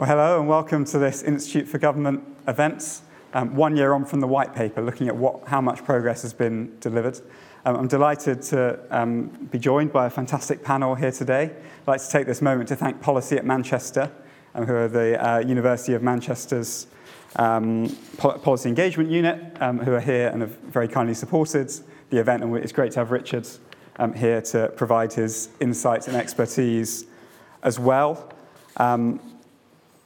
Well, hello and welcome to this Institute for Government events, um, one year on from the white paper, looking at what, how much progress has been delivered. Um, I'm delighted to um, be joined by a fantastic panel here today. I'd like to take this moment to thank Policy at Manchester, um, who are the uh, University of Manchester's um, Policy Engagement Unit, um, who are here and have very kindly supported the event. And it's great to have Richard here to provide his insights and expertise as well. Um,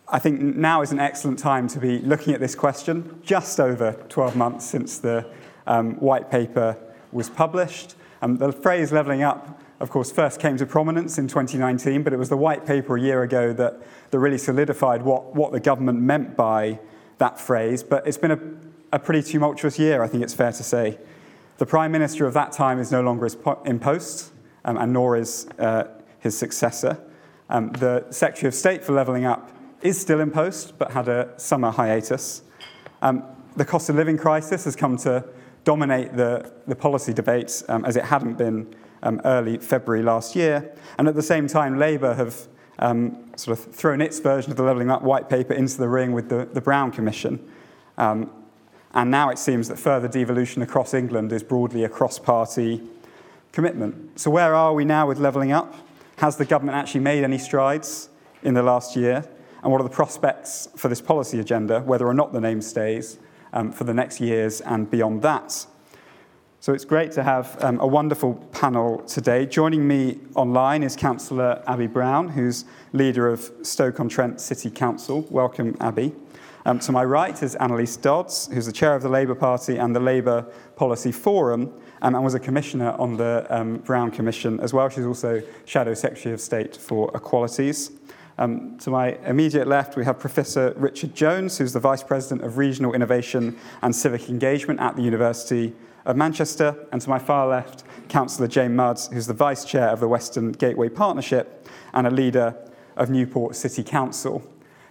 I think now is an excellent time to be looking at this question, just over 12 months since the um, white paper was published. Um, the phrase levelling up, of course, first came to prominence in 2019, but it was the white paper a year ago that, that really solidified what, what the government meant by that phrase. But it's been a, a pretty tumultuous year, I think it's fair to say. The Prime Minister of that time is no longer in post, um, and nor is uh, his successor. Um, the Secretary of State for Levelling Up is still in post, but had a summer hiatus. Um, the cost of living crisis has come to dominate the, the policy debates um, as it hadn't been um, early February last year. And at the same time, Labour have um, sort of thrown its version of the Levelling Up white paper into the ring with the, the Brown Commission. Um, and now it seems that further devolution across England is broadly a cross party commitment. So, where are we now with Levelling Up? Has the government actually made any strides in the last year? And what are the prospects for this policy agenda, whether or not the name stays, um, for the next years and beyond that. So it's great to have um, a wonderful panel today. Joining me online is Councillor Abi Brown, who's leader of Stoke-on-Trent City Council. Welcome, Abi. Um, to my right is Anneliese Dodds, who's the chair of the Labour Party and the Labour Policy Forum, um, and was a commissioner on the um, Brown Commission as well. She's also Shadow Secretary of State for Equalities. Um, to my immediate left, we have Professor Richard Jones, who's the Vice President of Regional Innovation and Civic Engagement at the University of Manchester. And to my far left, Councillor Jane Mudds, who's the Vice Chair of the Western Gateway Partnership and a leader of Newport City Council.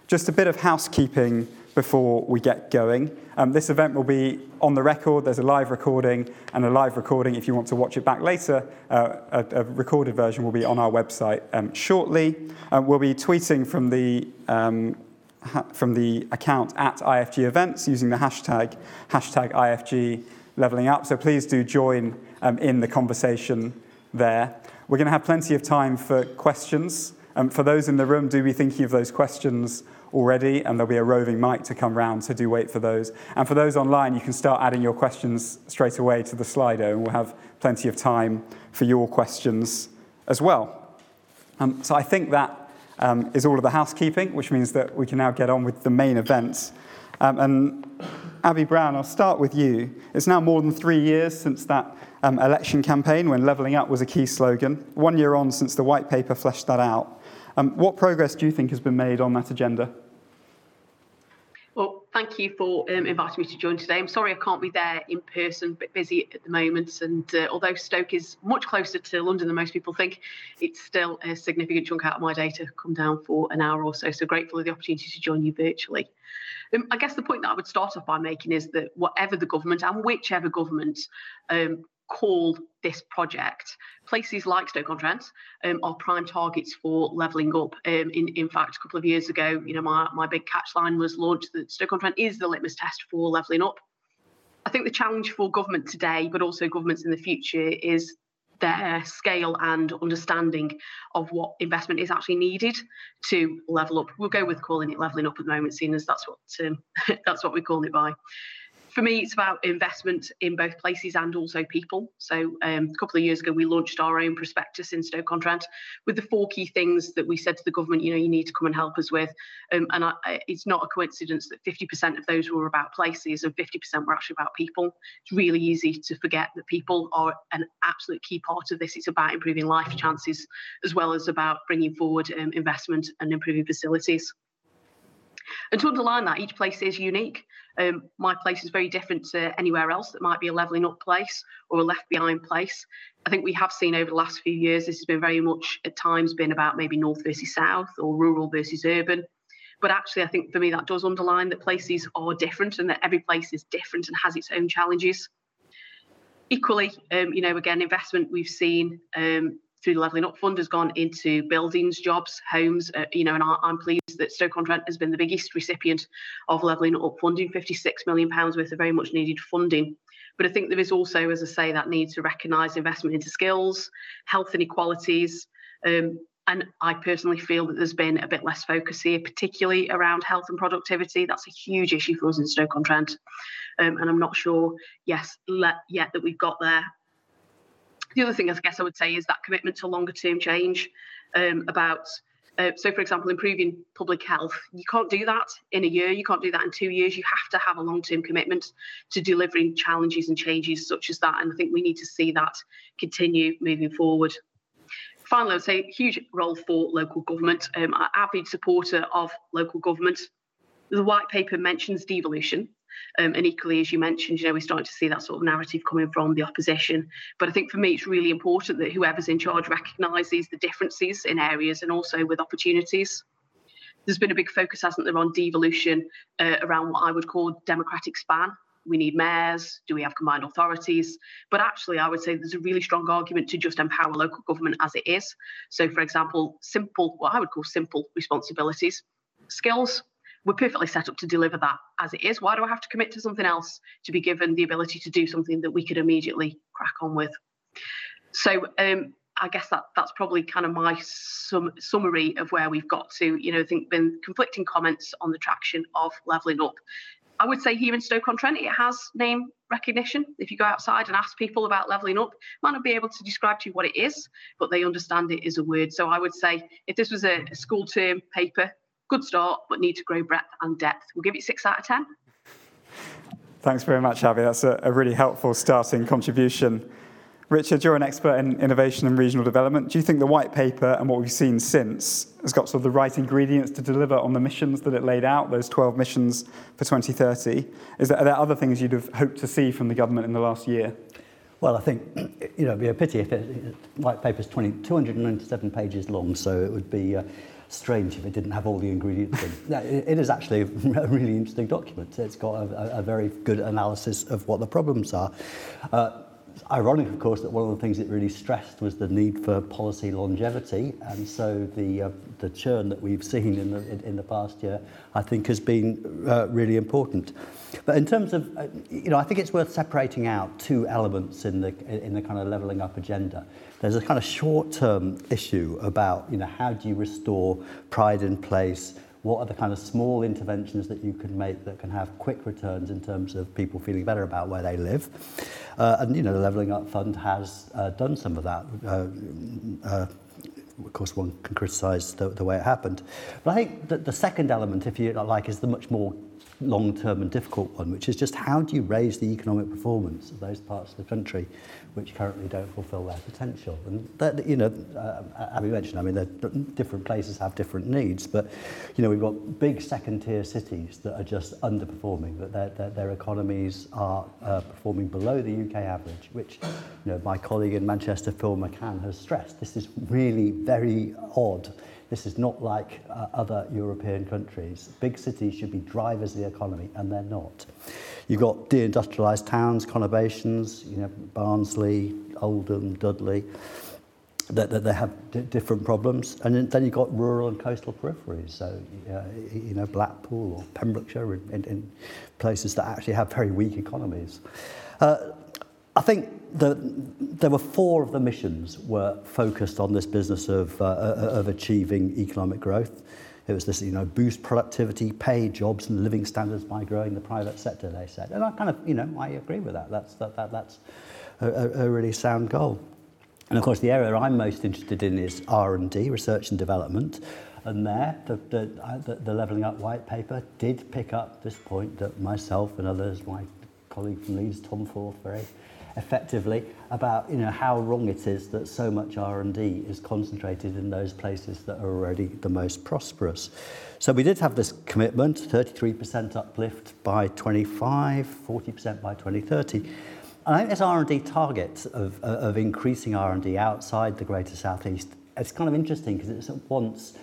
Just a bit of housekeeping before we get going. Um, this event will be on the record. There's a live recording and a live recording if you want to watch it back later. Uh, a, a, recorded version will be on our website um, shortly. Um, we'll be tweeting from the um, from the account at IFG events using the hashtag hashtag IFG leveling up. So please do join um, in the conversation there. We're going to have plenty of time for questions. Um, for those in the room, do be thinking of those questions already, and there'll be a roving mic to come round, so do wait for those. And for those online, you can start adding your questions straight away to the Slido, and we'll have plenty of time for your questions as well. Um, so I think that um, is all of the housekeeping, which means that we can now get on with the main events. Um, and Abi Brown, I'll start with you. It's now more than three years since that um, election campaign when levelling up was a key slogan. One year on since the white paper fleshed that out. Um, what progress do you think has been made on that agenda? Well, thank you for um, inviting me to join today. I'm sorry I can't be there in person, a bit busy at the moment. And uh, although Stoke is much closer to London than most people think, it's still a significant chunk out of my day to come down for an hour or so. So grateful for the opportunity to join you virtually. Um, I guess the point that I would start off by making is that whatever the government and whichever government um, call this project. Places like Stoke-on-Trent um, are prime targets for levelling up. Um, in, in fact, a couple of years ago, you know, my, my big catch line was launched that Stoke-on-Trent is the litmus test for levelling up. I think the challenge for government today, but also governments in the future, is their scale and understanding of what investment is actually needed to level up. We'll go with calling it levelling up at the moment, seeing as that's what um, that's what we call it by for me, it's about investment in both places and also people. So um, a couple of years ago, we launched our own prospectus in Stoke-on-Trent with the four key things that we said to the government, you know, you need to come and help us with. Um, and I, it's not a coincidence that 50% of those were about places and 50% were actually about people. It's really easy to forget that people are an absolute key part of this. It's about improving life chances as well as about bringing forward um, investment and improving facilities. And to underline that, each place is unique. Um, my place is very different to anywhere else that might be a levelling up place or a left behind place. I think we have seen over the last few years, this has been very much at times been about maybe north versus south or rural versus urban. But actually, I think for me, that does underline that places are different and that every place is different and has its own challenges. Equally, um, you know, again, investment we've seen um, through the Levelling Up Fund has gone into buildings, jobs, homes. Uh, you know, and I, am pleased that Stoke-on-Trent has been the biggest recipient of Levelling Up funding, 56 million pounds worth of very much needed funding. But I think there is also, as I say, that need to recognise investment into skills, health inequalities. Um, and I personally feel that there's been a bit less focus here, particularly around health and productivity. That's a huge issue for us in Stoke-on-Trent. Um, and I'm not sure, yes, let, yet that we've got there. The other thing I guess I would say is that commitment to longer term change um, about uh, so, for example, improving public health, you can't do that in a year, you can't do that in two years. You have to have a long term commitment to delivering challenges and changes such as that. And I think we need to see that continue moving forward. Finally, I would say huge role for local government. Um, avid supporter of local government. The white paper mentions devolution, um, and equally, as you mentioned, you know, we're starting to see that sort of narrative coming from the opposition. But I think for me, it's really important that whoever's in charge recognises the differences in areas and also with opportunities. There's been a big focus, hasn't there, on devolution uh, around what I would call democratic span. We need mayors. Do we have combined authorities? But actually, I would say there's a really strong argument to just empower local government as it is. So, for example, simple, what I would call simple responsibilities, skills, we're perfectly set up to deliver that as it is. Why do I have to commit to something else to be given the ability to do something that we could immediately crack on with? So um, I guess that that's probably kind of my sum, summary of where we've got to. You know, I think been conflicting comments on the traction of levelling up. I would say here in Stoke-on-Trent, it has name recognition. If you go outside and ask people about levelling up, might not be able to describe to you what it is, but they understand it is a word. So I would say if this was a, a school term paper, good start, but need to grow breadth and depth. We'll give it six out of 10. Thanks very much, Abi. That's a, a really helpful starting contribution. Richard, you're an expert in innovation and regional development. Do you think the white paper and what we've seen since has got sort of the right ingredients to deliver on the missions that it laid out, those 12 missions for 2030? Is there, are there other things you'd have hoped to see from the government in the last year? Well, I think you know it'd be a pity if it, white paper's 20, 297 pages long, so it would be uh, strange if it didn't have all the ingredients in. it, is actually a really interesting document. It's got a, a, a very good analysis of what the problems are. Uh, ironic, of course, that one of the things it really stressed was the need for policy longevity, and so the uh, the churn that we've seen in the in, in the past year, I think, has been uh, really important. But in terms of, uh, you know, I think it's worth separating out two elements in the in the kind of levelling up agenda. There's a kind of short-term issue about, you know, how do you restore pride in place? What are the kind of small interventions that you can make that can have quick returns in terms of people feeling better about where they live? Uh, and, you know, the Levelling Up Fund has uh, done some of that. Uh, uh, of course, one can criticise the, the way it happened. But I think that the second element, if you like, is the much more long-term and difficult one, which is just how do you raise the economic performance of those parts of the country which currently don't fulfil their potential? And that, you know, uh, Abby mentioned, I mean, different places have different needs, but, you know, we've got big second-tier cities that are just underperforming, that their, their, their economies are uh, performing below the UK average, which, you know, my colleague in Manchester, Phil McCann, has stressed. This is really very odd This is not like uh, other European countries. Big cities should be drivers of the economy, and they're not. You've got deindustrialised towns, conurbations, you know, Barnsley, Oldham, Dudley, that, that they have different problems. And then you've got rural and coastal peripheries, so, uh, you know, Blackpool or Pembrokeshire in, in, in places that actually have very weak economies. Uh, I think the, there were four of the missions were focused on this business of, uh, uh, of achieving economic growth. It was this, you know, boost productivity, pay jobs and living standards by growing the private sector, they said. And I kind of, you know, I agree with that. That's, that, that, that's a, a really sound goal. And of course, the area I'm most interested in is R&D, research and development. And there, the, the, the, the Levelling Up white paper did pick up this point that myself and others, my colleague from Leeds, Tom Forth, very effectively about you know how wrong it is that so much R&D is concentrated in those places that are already the most prosperous. So we did have this commitment, 33% uplift by 25, 40% by 2030. And I think this R&D target of, of increasing R&D outside the Greater Southeast, it's kind of interesting because it's at once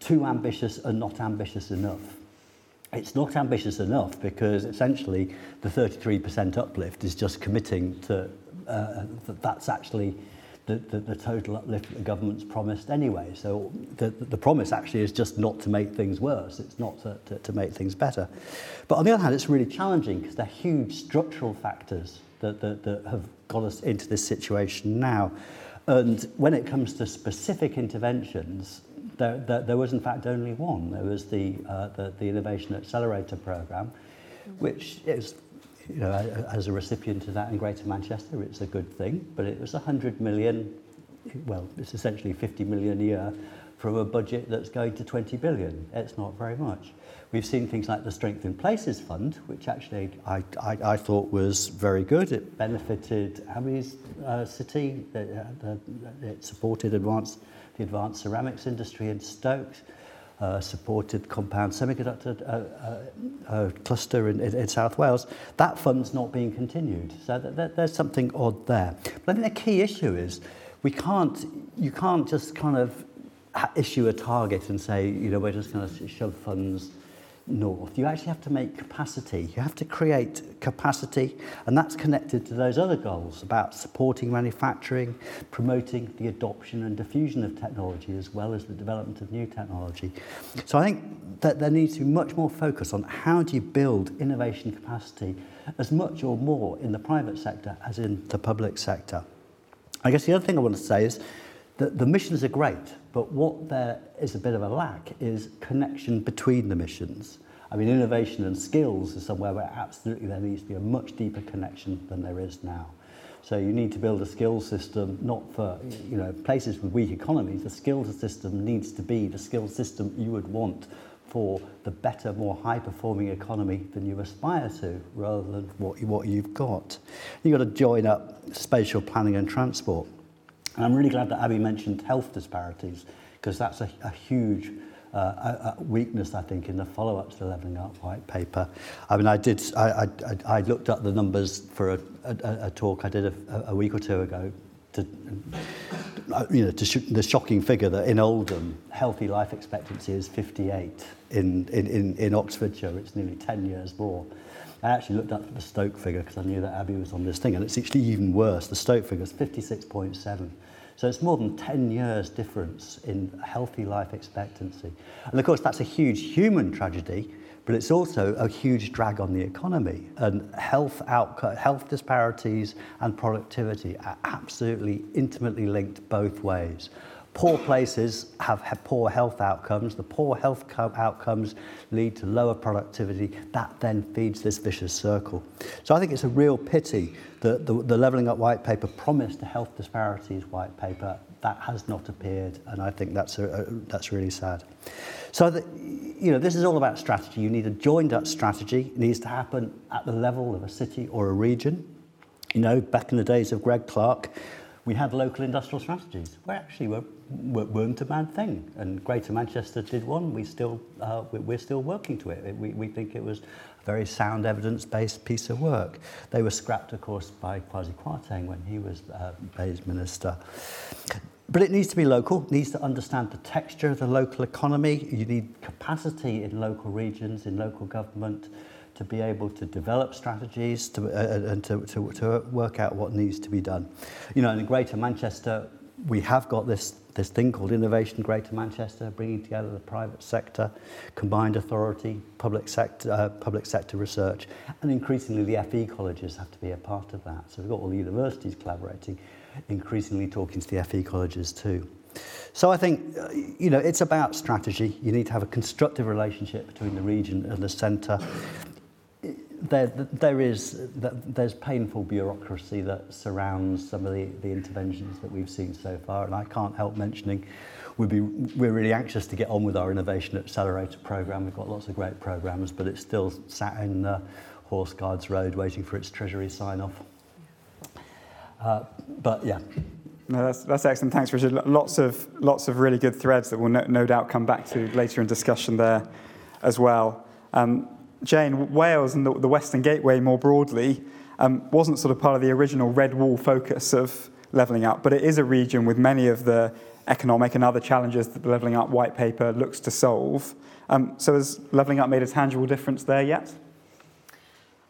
too ambitious and not ambitious enough. it's not ambitious enough because essentially the 33% uplift is just committing to uh, that that's actually the, the, the total uplift the government's promised anyway. So the, the promise actually is just not to make things worse, it's not to, to, to make things better. But on the other hand, it's really challenging because they're huge structural factors that, that, that have got us into this situation now. And when it comes to specific interventions, there, there, there was in fact only one. There was the, uh, the, the Innovation Accelerator Programme, which is you know, as a recipient of that in Greater Manchester, it's a good thing, but it was 100 million, well, it's essentially 50 million a year from a budget that's going to 20 billion. It's not very much. We've seen things like the Strength in Places Fund, which actually I, I, I thought was very good. It benefited Abi's uh, city, it, uh, it supported advanced, the advanced ceramics industry in Stokes, uh, supported compound semiconductor uh, uh, uh, cluster in, in, in South Wales, that fund's not being continued. So th th there's something odd there. But I think the key issue is we can't, you can't just kind of issue a target and say, you know, we're just going to shove funds north. You actually have to make capacity. You have to create capacity, and that's connected to those other goals about supporting manufacturing, promoting the adoption and diffusion of technology, as well as the development of new technology. So I think that there needs to be much more focus on how do you build innovation capacity as much or more in the private sector as in the public sector. I guess the other thing I want to say is that the missions are great, But what there is a bit of a lack is connection between the missions. I mean, innovation and skills is somewhere where absolutely there needs to be a much deeper connection than there is now. So you need to build a skills system, not for you know places with weak economies. The skills system needs to be the skills system you would want for the better, more high-performing economy than you aspire to, rather than what, what you've got. You've got to join up spatial planning and transport. And I'm really glad that Abi mentioned health disparities because that's a, a huge uh, a, weakness, I think, in the follow-up to the Levelling Up white paper. I mean, I did, I, I, I looked up the numbers for a, a, a talk I did a, a week or two ago to, you know, to sh the shocking figure that in Oldham, healthy life expectancy is 58. In, in, in, in Oxfordshire, it's nearly 10 years more. I actually looked up the Stoke figure because I knew that Abi was on this thing, and it's actually even worse. The Stoke figure is 56.7. So it's more than 10 years difference in healthy life expectancy. And of course, that's a huge human tragedy, but it's also a huge drag on the economy. And health, health disparities and productivity are absolutely intimately linked both ways. Poor places have, poor health outcomes. The poor health outcomes lead to lower productivity. That then feeds this vicious circle. So I think it's a real pity that the, the Levelling Up White Paper promised a health disparities white paper. That has not appeared, and I think that's, a, a, that's really sad. So, you know, this is all about strategy. You need a joined-up strategy. It needs to happen at the level of a city or a region. You know, back in the days of Greg Clark, we had local industrial strategies. We actually were, weren't a bad thing. And Greater Manchester did one. We still, uh, we're still working to it. We, we think it was a very sound evidence-based piece of work. They were scrapped, of course, by Kwasi Kwarteng when he was uh, Minister. But it needs to be local, it needs to understand the texture of the local economy. You need capacity in local regions, in local government, to be able to develop strategies to, uh, and to, to, to work out what needs to be done. You know, in Greater Manchester, we have got this, this thing called Innovation Greater Manchester, bringing together the private sector, combined authority, public sector, uh, public sector research, and increasingly the FE colleges have to be a part of that. So we've got all the universities collaborating, increasingly talking to the FE colleges too. So I think, uh, you know, it's about strategy. You need to have a constructive relationship between the region and the centre. There, there is there's painful bureaucracy that surrounds some of the, the interventions that we've seen so far, and I can't help mentioning we'd be, we're really anxious to get on with our Innovation Accelerator program. We've got lots of great programs, but it's still sat in uh, Horse Guards Road waiting for its Treasury sign-off. Uh, but yeah. No, that's, that's excellent. Thanks, Richard. Lots of, lots of really good threads that we'll no, no doubt come back to later in discussion there as well. Um, Jane, Wales and the, the Western Gateway more broadly um, wasn't sort of part of the original red wall focus of levelling up, but it is a region with many of the economic and other challenges that the levelling up white paper looks to solve. Um, so has levelling up made a tangible difference there yet?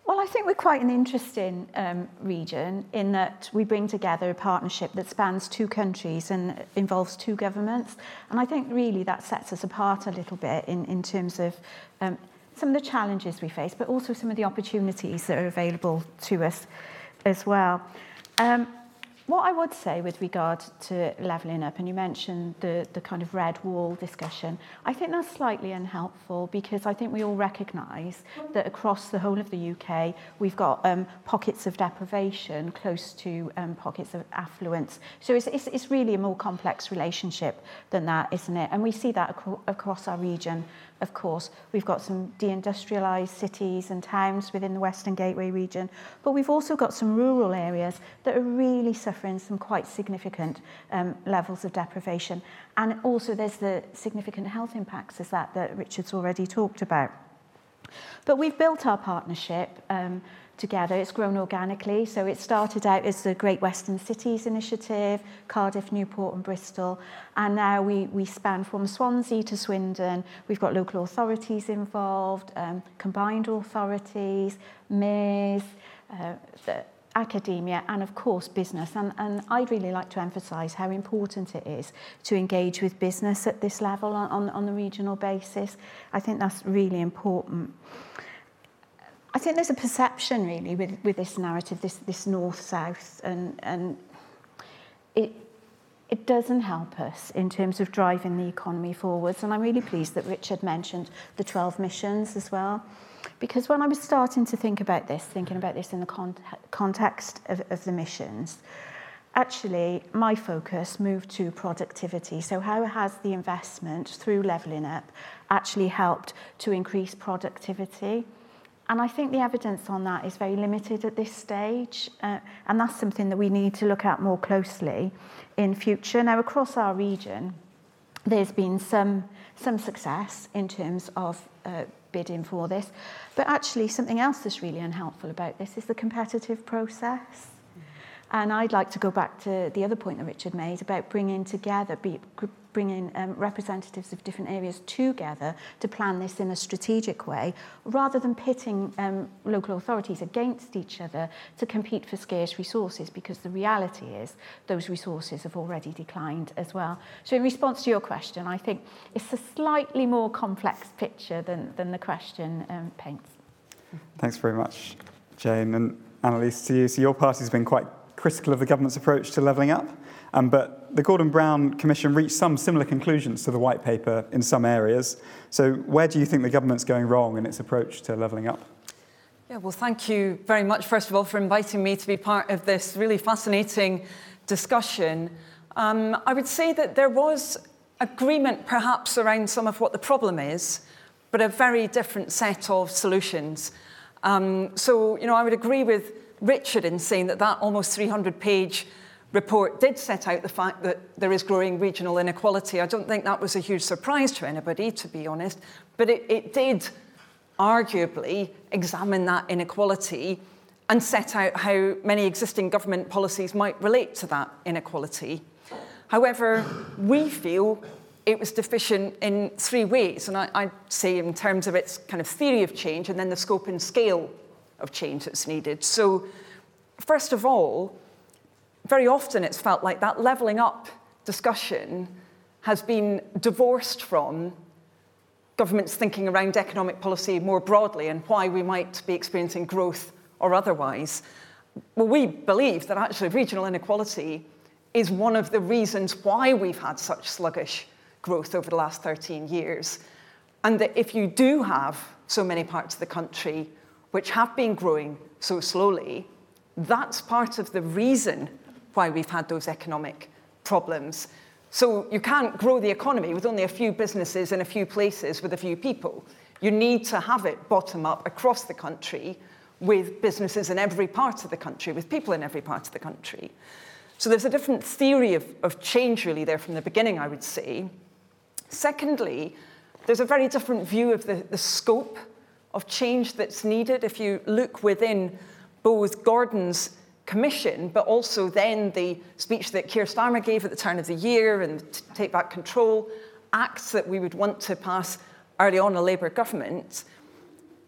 Well, I think we're quite an interesting um, region in that we bring together a partnership that spans two countries and involves two governments. And I think really that sets us apart a little bit in, in terms of um, some of the challenges we face, but also some of the opportunities that are available to us as well. Um, what I would say with regard to levelling up, and you mentioned the, the kind of red wall discussion, I think that's slightly unhelpful because I think we all recognise that across the whole of the UK, we've got um, pockets of deprivation close to um, pockets of affluence. So it's, it's, it's really a more complex relationship than that, isn't it? And we see that ac across our region of course. We've got some deindustrialised cities and towns within the Western Gateway region, but we've also got some rural areas that are really suffering some quite significant um, levels of deprivation. And also there's the significant health impacts as that that Richard's already talked about. But we've built our partnership um, together. It's grown organically. So it started out as the Great Western Cities Initiative, Cardiff, Newport and Bristol. And now we, we span from Swansea to Swindon. We've got local authorities involved, um, combined authorities, mayors, uh, the academia and of course business and, and I'd really like to emphasise how important it is to engage with business at this level on, on, on the regional basis. I think that's really important. I think there's a perception really with, with this narrative, this, this north-south, and, and it, it doesn't help us in terms of driving the economy forwards. And I'm really pleased that Richard mentioned the 12 missions as well. Because when I was starting to think about this, thinking about this in the con context of, of the missions, actually my focus moved to productivity. So how has the investment through levelling up actually helped to increase productivity? And I think the evidence on that is very limited at this stage. Uh, and that's something that we need to look at more closely in future. Now, across our region, there's been some, some success in terms of uh, bidding for this. But actually, something else that's really unhelpful about this is the competitive process. And I'd like to go back to the other point that Richard made about bringing together, bringing um, representatives of different areas together to plan this in a strategic way, rather than pitting um, local authorities against each other to compete for scarce resources, because the reality is those resources have already declined as well. So in response to your question, I think it's a slightly more complex picture than, than the question um, paints. Thanks very much, Jane. And Anneliese, to you. So your party's been quite critical of the government's approach to levelling up. Um, but the Gordon Brown Commission reached some similar conclusions to the white paper in some areas. So where do you think the government's going wrong in its approach to levelling up? Yeah, well, thank you very much, first of all, for inviting me to be part of this really fascinating discussion. Um, I would say that there was agreement perhaps around some of what the problem is, but a very different set of solutions. Um, so, you know, I would agree with Richard in saying that that almost 300 page report did set out the fact that there is growing regional inequality. I don't think that was a huge surprise to anybody, to be honest, but it, it did arguably examine that inequality and set out how many existing government policies might relate to that inequality. However, we feel it was deficient in three ways, and I, I'd say in terms of its kind of theory of change and then the scope and scale of change that's needed. So, first of all, very often it's felt like that levelling up discussion has been divorced from government's thinking around economic policy more broadly and why we might be experiencing growth or otherwise. Well, we believe that actually regional inequality is one of the reasons why we've had such sluggish growth over the last 13 years. And that if you do have so many parts of the country which have been growing so slowly, that's part of the reason why we've had those economic problems. So you can't grow the economy with only a few businesses in a few places with a few people. You need to have it bottom up across the country with businesses in every part of the country, with people in every part of the country. So there's a different theory of, of change really there from the beginning, I would say. Secondly, there's a very different view of the, the scope of change that's needed. If you look within both Gordon's commission, but also then the speech that Keir Starmer gave at the turn of the year and Take Back Control, acts that we would want to pass early on a Labour government,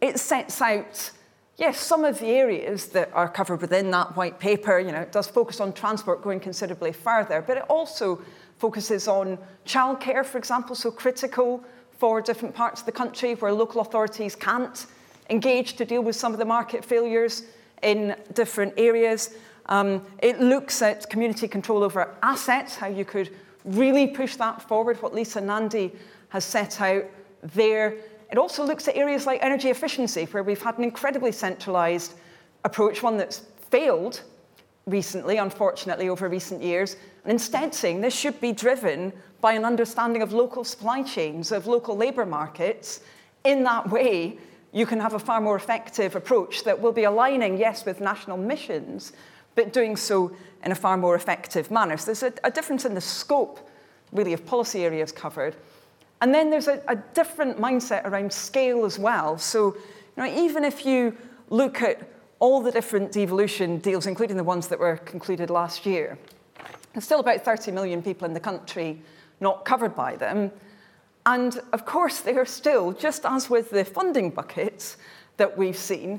it sets out yes, some of the areas that are covered within that white paper, you know, it does focus on transport going considerably further, but it also focuses on childcare, for example, so critical for different parts of the country where local authorities can't engage to deal with some of the market failures in different areas. Um, it looks at community control over assets, how you could really push that forward, what Lisa Nandy has set out there. It also looks at areas like energy efficiency, where we've had an incredibly centralised approach, one that's failed recently, unfortunately, over recent years, and instead saying this should be driven by an understanding of local supply chains, of local labour markets. In that way, you can have a far more effective approach that will be aligning, yes, with national missions, but doing so in a far more effective manner. So there's a, a difference in the scope, really, of policy areas covered. And then there's a, a different mindset around scale as well. So, you know, even if you look at all the different devolution deals, including the ones that were concluded last year, there's still about 30 million people in the country not covered by them. And of course, they are still, just as with the funding buckets that we've seen,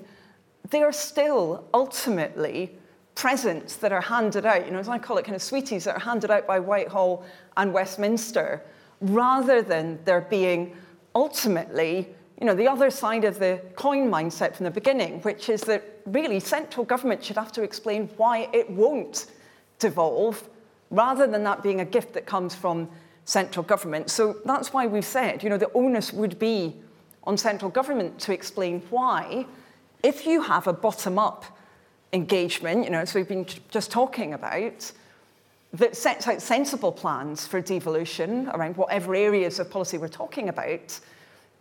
they are still ultimately presents that are handed out, you know, as I call it, kind of sweeties that are handed out by Whitehall and Westminster, rather than there being ultimately, you know, the other side of the coin mindset from the beginning, which is that really central government should have to explain why it won't devolve, rather than that being a gift that comes from central government. So that's why we've said, you know, the onus would be on central government to explain why, if you have a bottom-up engagement, you know, as we've been just talking about, that sets out sensible plans for devolution around whatever areas of policy we're talking about,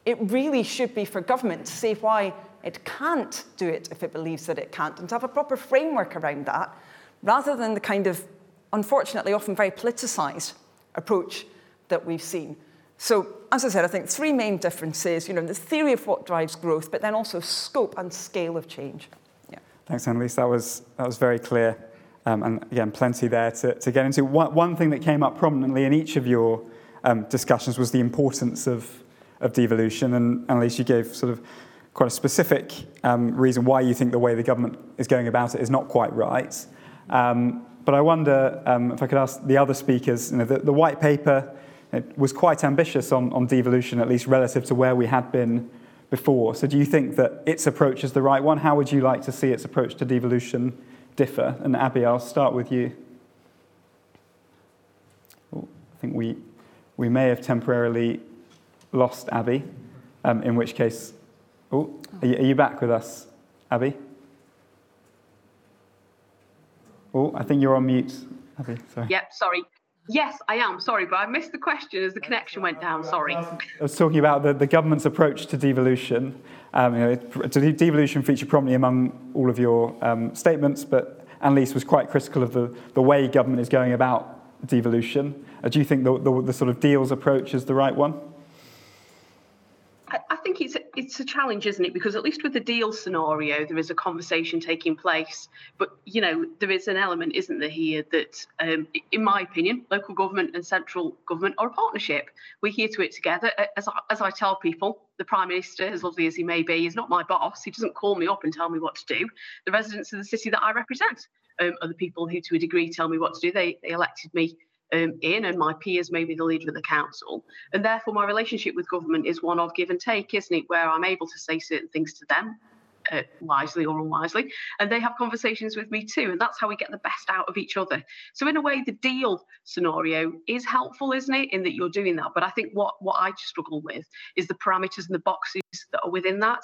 it really should be for government to say why it can't do it if it believes that it can't, and to have a proper framework around that, rather than the kind of, unfortunately, often very politicised approach that we've seen. So, as I said, I think three main differences, you know, the theory of what drives growth, but then also scope and scale of change. Yeah. Thanks, Anneliese. That was, that was very clear. Um, and again, plenty there to, to get into. One, one thing that came up prominently in each of your um, discussions was the importance of, of devolution. And Anneliese, you gave sort of quite a specific um, reason why you think the way the government is going about it is not quite right. Um, but I wonder um, if I could ask the other speakers, you know, the, the white paper was quite ambitious on, on devolution, at least relative to where we had been before. So do you think that its approach is the right one? How would you like to see its approach to devolution differ? And Abi, I'll start with you. Oh, I think we, we may have temporarily lost Abi, um, in which case, oh, are you, are you back with us, Abi? Oh, I think you're on mute. Abi, sorry. Yep, sorry. Yes, I am. Sorry, but I missed the question as the connection went down. Sorry. I was talking about the, the government's approach to devolution. Um, you know, it, devolution featured prominently among all of your um, statements, but Anneliese was quite critical of the, the way government is going about devolution. Uh, do you think the, the, the sort of deals approach is the right one? I think it's a, it's a challenge, isn't it? Because at least with the deal scenario, there is a conversation taking place. But you know, there is an element, isn't there, here that, um, in my opinion, local government and central government are a partnership. We're here to it together. As I, as I tell people, the prime minister, as lovely as he may be, is not my boss. He doesn't call me up and tell me what to do. The residents of the city that I represent um, are the people who, to a degree, tell me what to do. They they elected me um, in, and my peers may be the leader of the council. And therefore, my relationship with government is one of give and take, isn't it? Where I'm able to say certain things to them uh, wisely or unwisely, and they have conversations with me too, and that's how we get the best out of each other. So in a way, the deal scenario is helpful, isn't it, in that you're doing that. But I think what what I struggle with is the parameters and the boxes that are within that.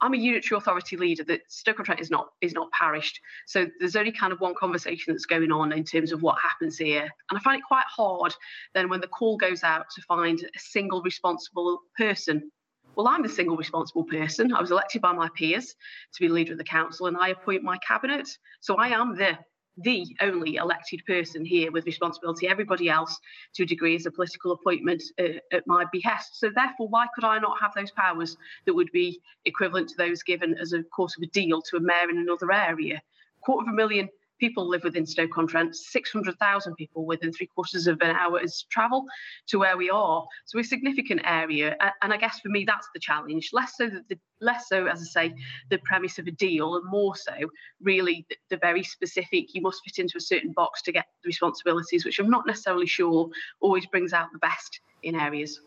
I'm a unitary authority leader that Stoke-on-Trent is not is not parished, so there's only kind of one conversation that's going on in terms of what happens here, and I find it quite hard then when the call goes out to find a single responsible person well, I'm the single responsible person. I was elected by my peers to be leader of the council, and I appoint my cabinet. So I am the the only elected person here with responsibility. Everybody else, to a degree, is a political appointment uh, at my behest. So, therefore, why could I not have those powers that would be equivalent to those given as a course of a deal to a mayor in another area? Quarter of a million people live within Stoke-on-Trent, 600,000 people within three quarters of an hour's travel to where we are. So a significant area. And I guess for me, that's the challenge. Less so the, less so, as I say, the premise of a deal, and more so, really, the, the very specific. You must fit into a certain box to get the responsibilities, which I'm not necessarily sure always brings out the best in areas.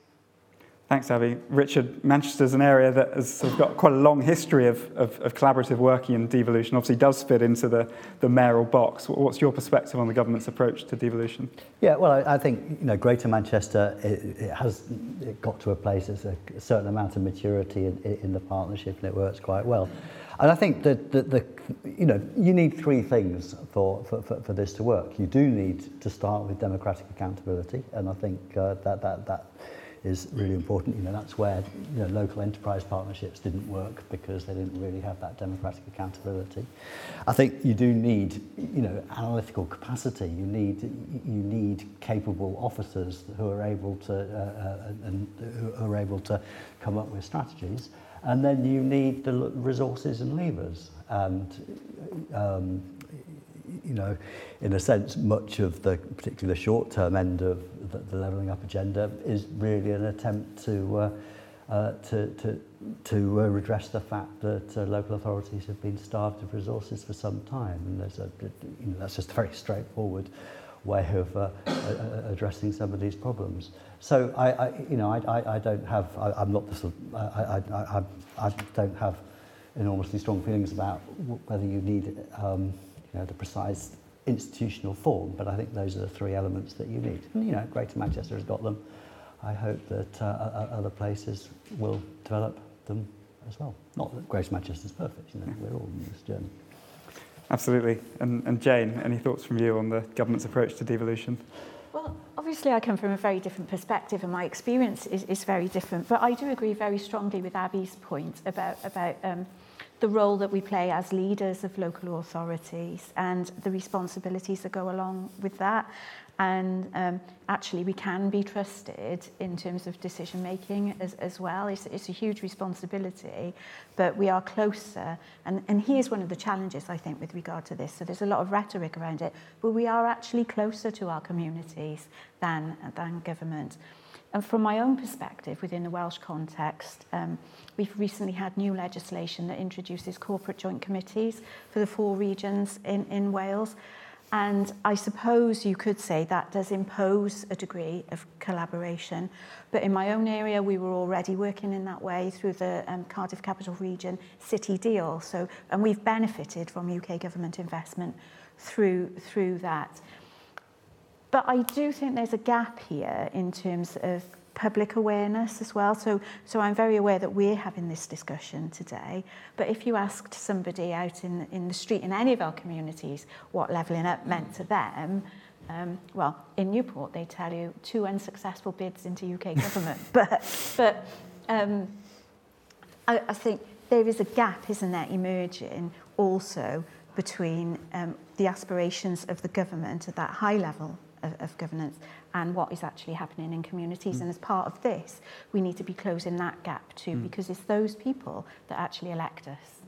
Thanks, Abi. Richard, Manchester is an area that has sort of got quite a long history of, of, of, collaborative working and devolution, obviously does fit into the, the mayoral box. What's your perspective on the government's approach to devolution? Yeah, well, I, I think, you know, Greater Manchester, it, it has it got to a place, there's a, a certain amount of maturity in, in the partnership and it works quite well. And I think that the, the, you know, you need three things for, for, for, for this to work. You do need to start with democratic accountability, and I think uh, that, that, that is really important. You know, that's where you know, local enterprise partnerships didn't work because they didn't really have that democratic accountability. I think you do need, you know, analytical capacity. You need, you need capable officers who are able to, uh, uh, and who are able to come up with strategies. And then you need the resources and levers. And um, you know, in a sense, much of the, particularly the short-term end of the, the levelling up agenda is really an attempt to, uh, uh, to, to, to uh, redress the fact that uh, local authorities have been starved of resources for some time. And there's a, you know, that's just a very straightforward way of uh, addressing some of these problems. So I, I you know, I, I, I don't have, I, I'm not the sort of, I, I, I, I don't have enormously strong feelings about whether you need um, you know, the precise institutional form, but I think those are the three elements that you need. And, you know, Greater Manchester has got them. I hope that uh, other places will develop them as well. Not that Greater Manchester is perfect, you know, we're all on this journey. Absolutely. And, and Jane, any thoughts from you on the government's approach to devolution? Well, obviously I come from a very different perspective and my experience is, is very different, but I do agree very strongly with Abi's point about, about um, the role that we play as leaders of local authorities and the responsibilities that go along with that. And um, actually, we can be trusted in terms of decision making as, as well. It's, it's a huge responsibility, but we are closer. And, and here's one of the challenges, I think, with regard to this. So there's a lot of rhetoric around it, but we are actually closer to our communities than, than government. And from my own perspective, within the Welsh context, um, we've recently had new legislation that introduces corporate joint committees for the four regions in, in Wales. And I suppose you could say that does impose a degree of collaboration. But in my own area, we were already working in that way through the um, Cardiff Capital Region City deal. So, and we've benefited from UK government investment through, through that. But I do think there's a gap here in terms of public awareness as well. So, so I'm very aware that we're having this discussion today. But if you asked somebody out in, in the street in any of our communities what levelling up meant to them, um, well, in Newport, they tell you two unsuccessful bids into UK government. but but um, I, I think there is a gap, isn't there, emerging also between um, the aspirations of the government at that high level of, of governance and what is actually happening in communities. Mm. And as part of this, we need to be closing that gap too, mm. because it's those people that actually elect us.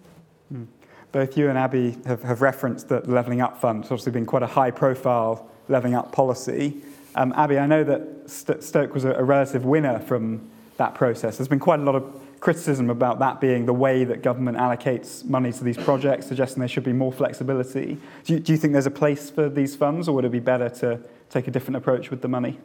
Mm. Both you and Abi have, have referenced that the Levelling Up Fund has obviously been quite a high profile levelling up policy. Um, Abi, I know that St- Stoke was a, a relative winner from that process. There's been quite a lot of criticism about that being the way that government allocates money to these projects, suggesting there should be more flexibility. Do you, do you think there's a place for these funds, or would it be better to take a different approach with the money?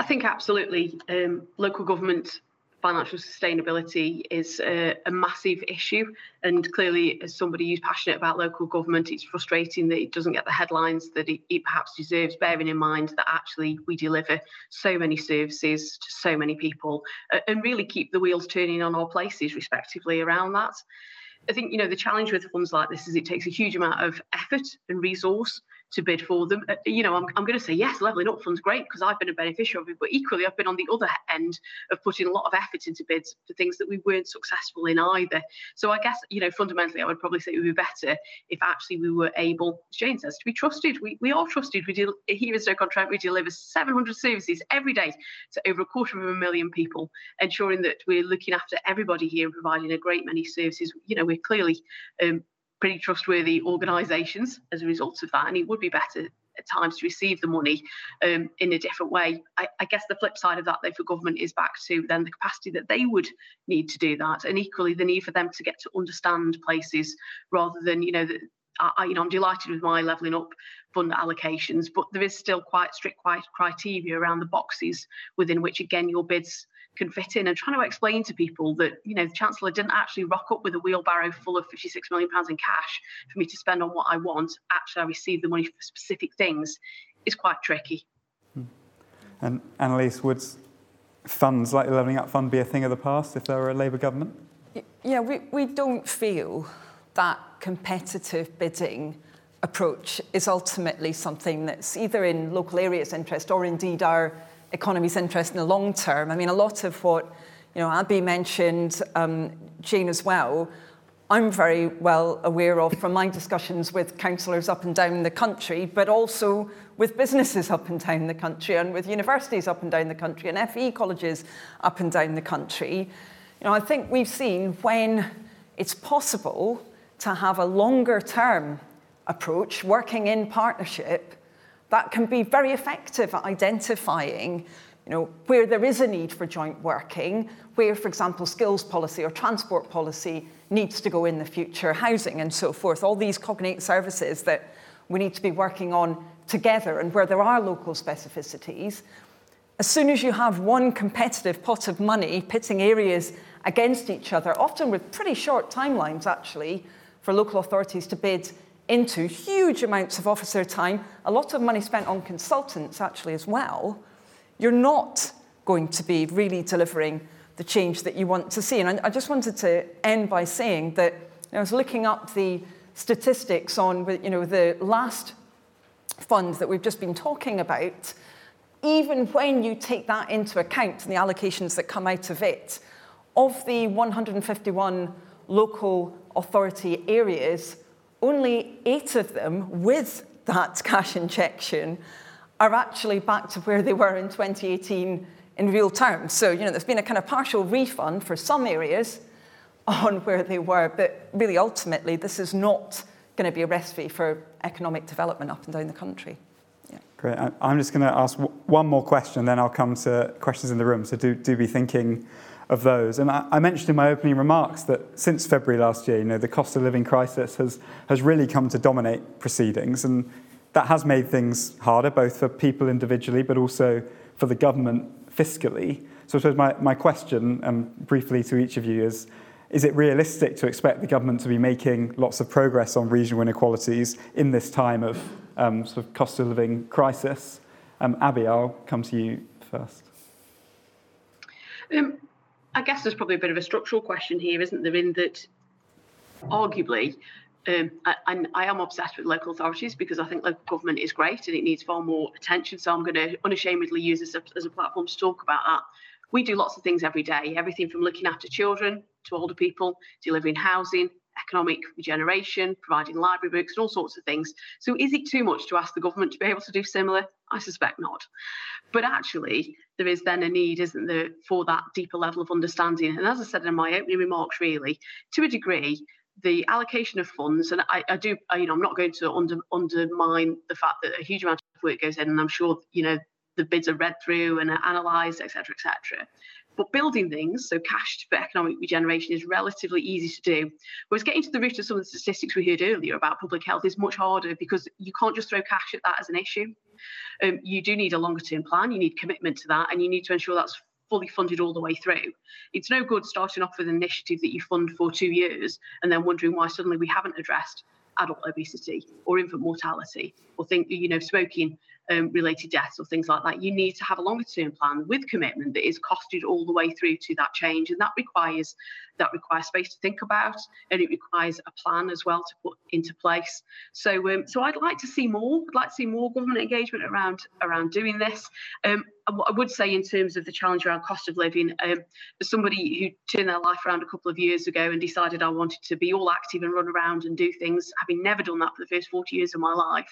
I think absolutely. Um, local government financial sustainability is a, a, massive issue. And clearly, as somebody who's passionate about local government, it's frustrating that it doesn't get the headlines that it, it, perhaps deserves, bearing in mind that actually we deliver so many services to so many people and really keep the wheels turning on all places, respectively, around that. I think, you know, the challenge with funds like this is it takes a huge amount of effort and resource to bid for them. Uh, you know, I'm, I'm going to say yes, levelling up fund's great because I've been a beneficiary of it, but equally I've been on the other end of putting a lot of effort into bids for things that we weren't successful in either. So I guess, you know, fundamentally I would probably say it would be better if actually we were able, as Jane says, to be trusted. We, we are trusted. We do here in Stoke-on-Trent, we deliver 700 services every day to over a quarter of a million people, ensuring that we're looking after everybody here and providing a great many services. You know, we're clearly um, pretty trustworthy organisations as a result of that, and it would be better at times to receive the money um, in a different way. I, I, guess the flip side of that, though, for government is back to then the capacity that they would need to do that, and equally the need for them to get to understand places rather than you know the, I, you know, I'm delighted with my levelling up fund allocations, but there is still quite strict quite criteria around the boxes within which, again, your bids can fit in and trying to explain to people that you know the chancellor didn't actually rock up with a wheelbarrow full of 56 million pounds in cash for me to spend on what I want actually I receive the money for specific things is quite tricky hmm. and Anneliese would funds like the levelling up fund be a thing of the past if there were a Labour government yeah we, we don't feel that competitive bidding approach is ultimately something that's either in local areas interest or indeed our economy's interest in the long term. I mean, a lot of what you know, Abi mentioned, um, Jane as well, I'm very well aware of from my discussions with councillors up and down the country, but also with businesses up and down the country and with universities up and down the country and FE colleges up and down the country. You know, I think we've seen when it's possible to have a longer term approach, working in partnership, that can be very effective at identifying you know, where there is a need for joint working, where, for example, skills policy or transport policy needs to go in the future, housing and so forth, all these cognate services that we need to be working on together and where there are local specificities. As soon as you have one competitive pot of money pitting areas against each other, often with pretty short timelines actually, for local authorities to bid into huge amounts of officer time, a lot of money spent on consultants actually as well, you're not going to be really delivering the change that you want to see. And I, just wanted to end by saying that I was looking up the statistics on you know, the last fund that we've just been talking about. Even when you take that into account and the allocations that come out of it, of the 151 local authority areas, only eight of them with that cash injection are actually back to where they were in 2018 in real terms. So, you know, there's been a kind of partial refund for some areas on where they were, but really ultimately this is not going to be a recipe for economic development up and down the country. Yeah. Great. I'm just going to ask one more question, then I'll come to questions in the room. So do, do be thinking of those. And I, I, mentioned in my opening remarks that since February last year, you know, the cost of living crisis has, has really come to dominate proceedings. And that has made things harder, both for people individually, but also for the government fiscally. So I suppose my, my question, um, briefly to each of you, is is it realistic to expect the government to be making lots of progress on regional inequalities in this time of um, sort of cost of living crisis? Um, Abi, I'll come to you first. Um, I guess there's probably a bit of a structural question here, isn't there? In that, arguably, um, I, I, am obsessed with local authorities because I think local government is great and it needs far more attention. So I'm going to unashamedly use this as a platform to talk about that. We do lots of things every day, everything from looking after children to older people, delivering housing, economic regeneration, providing library books, and all sorts of things. So, is it too much to ask the government to be able to do similar? I suspect not. But actually, there is then a need, isn't there, for that deeper level of understanding. And as I said in my opening remarks, really, to a degree, the allocation of funds, and I, I do, I, you know, I'm not going to under, undermine the fact that a huge amount of work goes in, and I'm sure, you know, the bids are read through and analysed, etc., etc. But building things, so cash for economic regeneration, is relatively easy to do. Whereas getting to the root of some of the statistics we heard earlier about public health is much harder because you can't just throw cash at that as an issue. Um, you do need a longer term plan, you need commitment to that, and you need to ensure that's fully funded all the way through. It's no good starting off with an initiative that you fund for two years and then wondering why suddenly we haven't addressed adult obesity or infant mortality or think you know smoking um, related deaths or things like that. You need to have a longer term plan with commitment that is costed all the way through to that change, and that requires that requires space to think about, and it requires a plan as well to put into place. So, um, so I'd like to see more. I'd like to see more government engagement around around doing this. Um, what I would say in terms of the challenge around cost of living, um, as somebody who turned their life around a couple of years ago and decided I wanted to be all active and run around and do things, having never done that for the first 40 years of my life,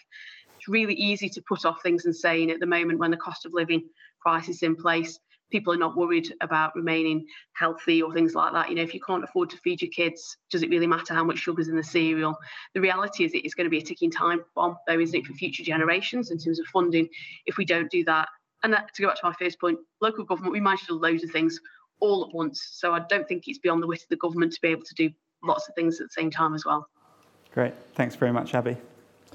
it's really easy to put off things and saying at the moment when the cost of living crisis is in place, people are not worried about remaining healthy or things like that. You know, if you can't afford to feed your kids, does it really matter how much sugar's in the cereal? The reality is it is going to be a ticking time bomb, though, isn't it, for future generations in terms of funding if we don't do that. And that, to go back to my first point, local government, we manage to do loads of things all at once. So I don't think it's beyond the wit of the government to be able to do lots of things at the same time as well. Great. Thanks very much, Abi.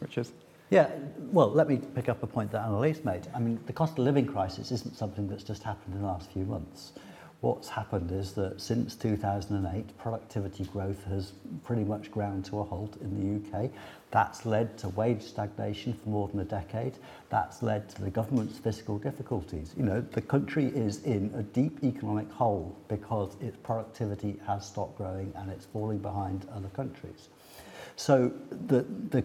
Richard. Yeah, well, let me pick up a point that Anneliese made. I mean, the cost of living crisis isn't something that's just happened in the last few months. What's happened is that since 2008, productivity growth has pretty much ground to a halt in the UK. That's led to wage stagnation for more than a decade. That's led to the government's fiscal difficulties. You know, the country is in a deep economic hole because its productivity has stopped growing and it's falling behind other countries. So the, the,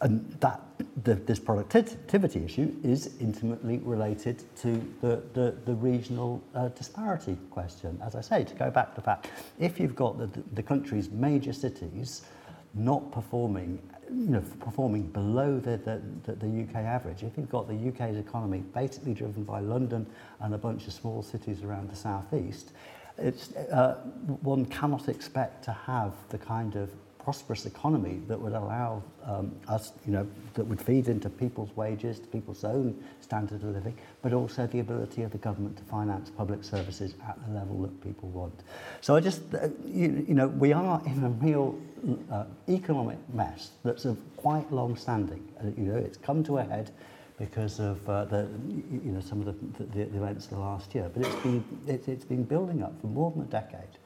and that the, this productivity issue is intimately related to the, the, the regional uh, disparity question. As I say, to go back to the fact, if you've got the, the country's major cities not performing, you know, performing below the, the, the, the UK average, if you've got the UK's economy basically driven by London and a bunch of small cities around the southeast, it's, uh, one cannot expect to have the kind of prosperous economy that would allow um, us, you know, that would feed into people's wages, people's own standard of living, but also the ability of the government to finance public services at the level that people want. So I just, uh, you, you know, we are in a real uh, economic mess that's of quite long standing. Uh, you know, it's come to a head because of uh, the, you know, some of the, the, the events of the last year, but it's been, it, it's been building up for more than a decade.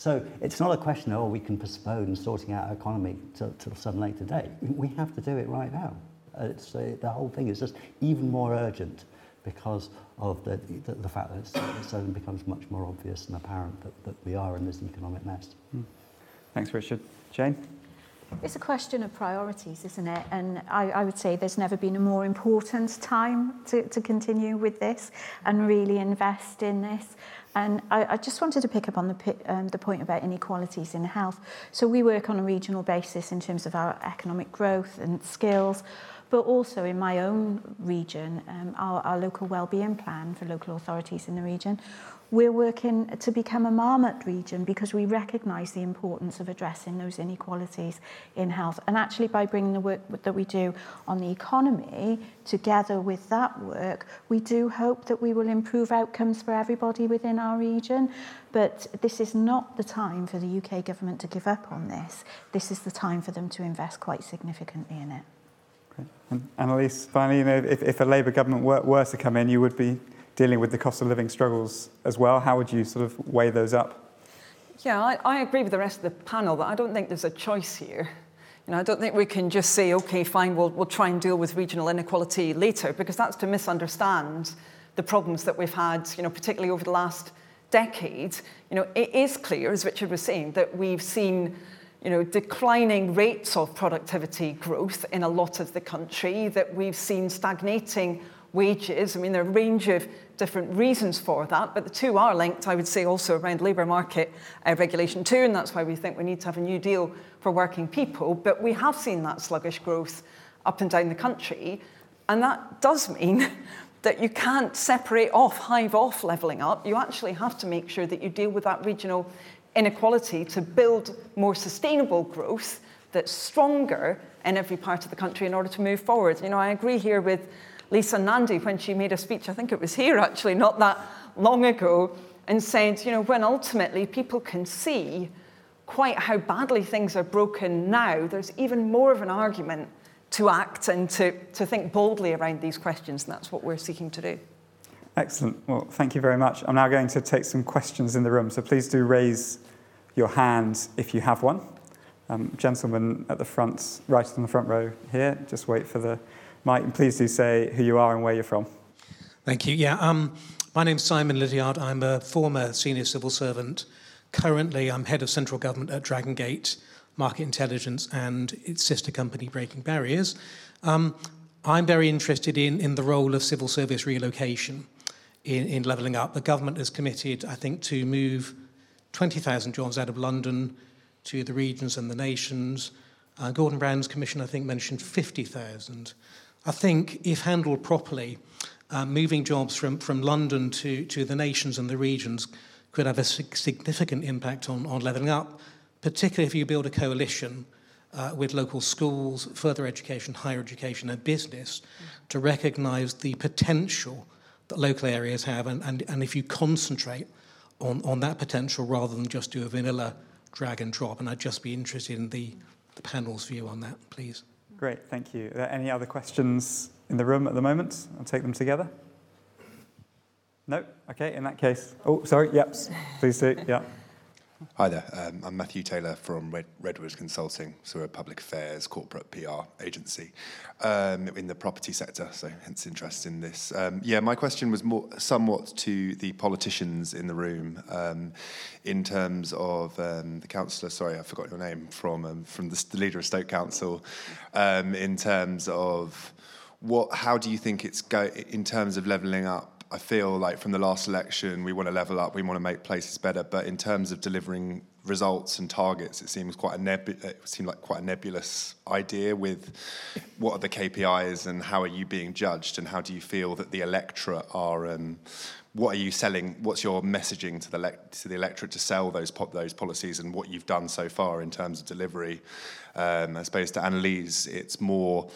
So it's not a question, of oh, we can postpone sorting out our economy till, till some later date. We have to do it right now. It's, uh, the whole thing is just even more urgent because of the, the, the fact that it's, it suddenly becomes much more obvious and apparent that, that we are in this economic mess. Mm. Thanks, Richard. Jane? It's a question of priorities, isn't it? And I, I would say there's never been a more important time to, to continue with this and really invest in this. And I, I just wanted to pick up on the, um, the point about inequalities in health. So we work on a regional basis in terms of our economic growth and skills. But also in my own region, um, our, our local wellbeing plan for local authorities in the region, we're working to become a marmot region because we recognise the importance of addressing those inequalities in health. And actually by bringing the work that we do on the economy together with that work, we do hope that we will improve outcomes for everybody within our region. But this is not the time for the UK government to give up on this. This is the time for them to invest quite significantly in it. And Anneliese, finally, you know, if, if a Labour government were, were to come in, you would be dealing with the cost of living struggles as well. How would you sort of weigh those up? Yeah, I, I agree with the rest of the panel that I don't think there's a choice here. You know, I don't think we can just say, okay, fine, we'll, we'll try and deal with regional inequality later, because that's to misunderstand the problems that we've had, you know, particularly over the last decade. You know, it is clear, as Richard was saying, that we've seen you know, declining rates of productivity growth in a lot of the country, that we've seen stagnating wages. I mean, there are a range of different reasons for that, but the two are linked, I would say, also around labour market uh, regulation too, and that's why we think we need to have a new deal for working people. But we have seen that sluggish growth up and down the country, and that does mean that you can't separate off, hive off levelling up. You actually have to make sure that you deal with that regional inequality to build more sustainable growth that's stronger in every part of the country in order to move forward. You know, I agree here with Lisa Nandy when she made a speech, I think it was here actually, not that long ago, and said, you know, when ultimately people can see quite how badly things are broken now, there's even more of an argument to act and to, to think boldly around these questions, and that's what we're seeking to do. Excellent. Well, thank you very much. I'm now going to take some questions in the room, so please do raise your hand if you have one. Um, gentleman at the front, right on the front row here, just wait for the mic, and please do say who you are and where you're from. Thank you. Yeah, um, my name's Simon Lydiard. I'm a former senior civil servant. Currently, I'm head of central government at Dragon Gate Market Intelligence and its sister company, Breaking Barriers. Um, I'm very interested in, in the role of civil service relocation in, in levelling up. The government has committed, I think, to move 20,000 jobs out of London to the regions and the nations. Uh, Gordon Brown's commission, I think, mentioned 50,000. I think, if handled properly, uh, moving jobs from, from London to, to the nations and the regions could have a significant impact on, on levelling up, particularly if you build a coalition uh, with local schools, further education, higher education, and business to recognise the potential that local areas have, and, and, and if you concentrate on, on that potential rather than just do a vanilla drag and drop. And I'd just be interested in the, the panel's view on that, please. Great, thank you. Are there any other questions in the room at the moment? I'll take them together. No? Okay, in that case. Oh, sorry, yep, please do, yeah. Hi there. Um, I'm Matthew Taylor from Red, Consulting, so a public affairs corporate PR agency um, in the property sector, so hence interest in this. Um, yeah, my question was more somewhat to the politicians in the room um, in terms of um, the councillor, sorry, I forgot your name, from, um, from the, the, leader of Stoke Council, in terms of what, how do you think it's go in terms of levelling up I feel like from the last election, we want to level up, we want to make places better. But in terms of delivering results and targets, it seems quite a nebu- it seemed like quite a nebulous idea. With what are the KPIs and how are you being judged, and how do you feel that the electorate are? Um, what are you selling? What's your messaging to the le- to the electorate to sell those those policies and what you've done so far in terms of delivery? Um, I suppose to Anneliese, it's more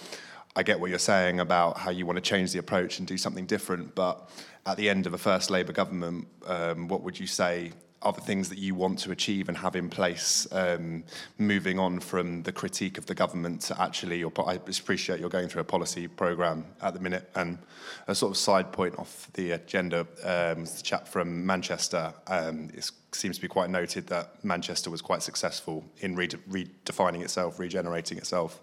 I get what you're saying about how you want to change the approach and do something different, but at the end of a first Labour government, um, what would you say are the things that you want to achieve and have in place um, moving on from the critique of the government to actually, I appreciate you're going through a policy programme at the minute. And a sort of side point off the agenda, um, the chap from Manchester, um, it seems to be quite noted that Manchester was quite successful in redefining itself, regenerating itself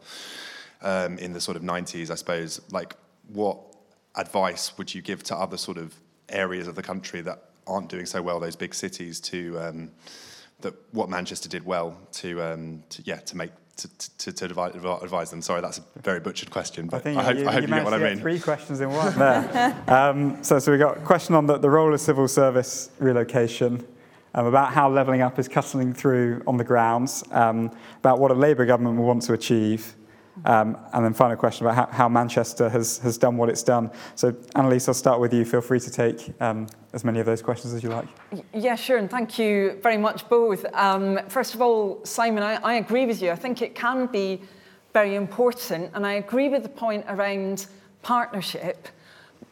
um, in the sort of 90s, I suppose, like what advice would you give to other sort of areas of the country that aren't doing so well, those big cities, to um, that what Manchester did well to, um, to yeah, to make to, to, to advise them? Sorry, that's a very butchered question, but I, I hope, you, I hope you, you get what I mean. Three questions in one there. um, so, so we got a question on the, the role of civil service relocation, um, about how levelling up is cutting through on the grounds, um, about what a Labour government will want to achieve, um, and then final question about how, how, Manchester has, has done what it's done. So Anneliese, I'll start with you. Feel free to take um, as many of those questions as you like. Yeah, sure, and thank you very much both. Um, first of all, Simon, I, I agree with you. I think it can be very important, and I agree with the point around partnership.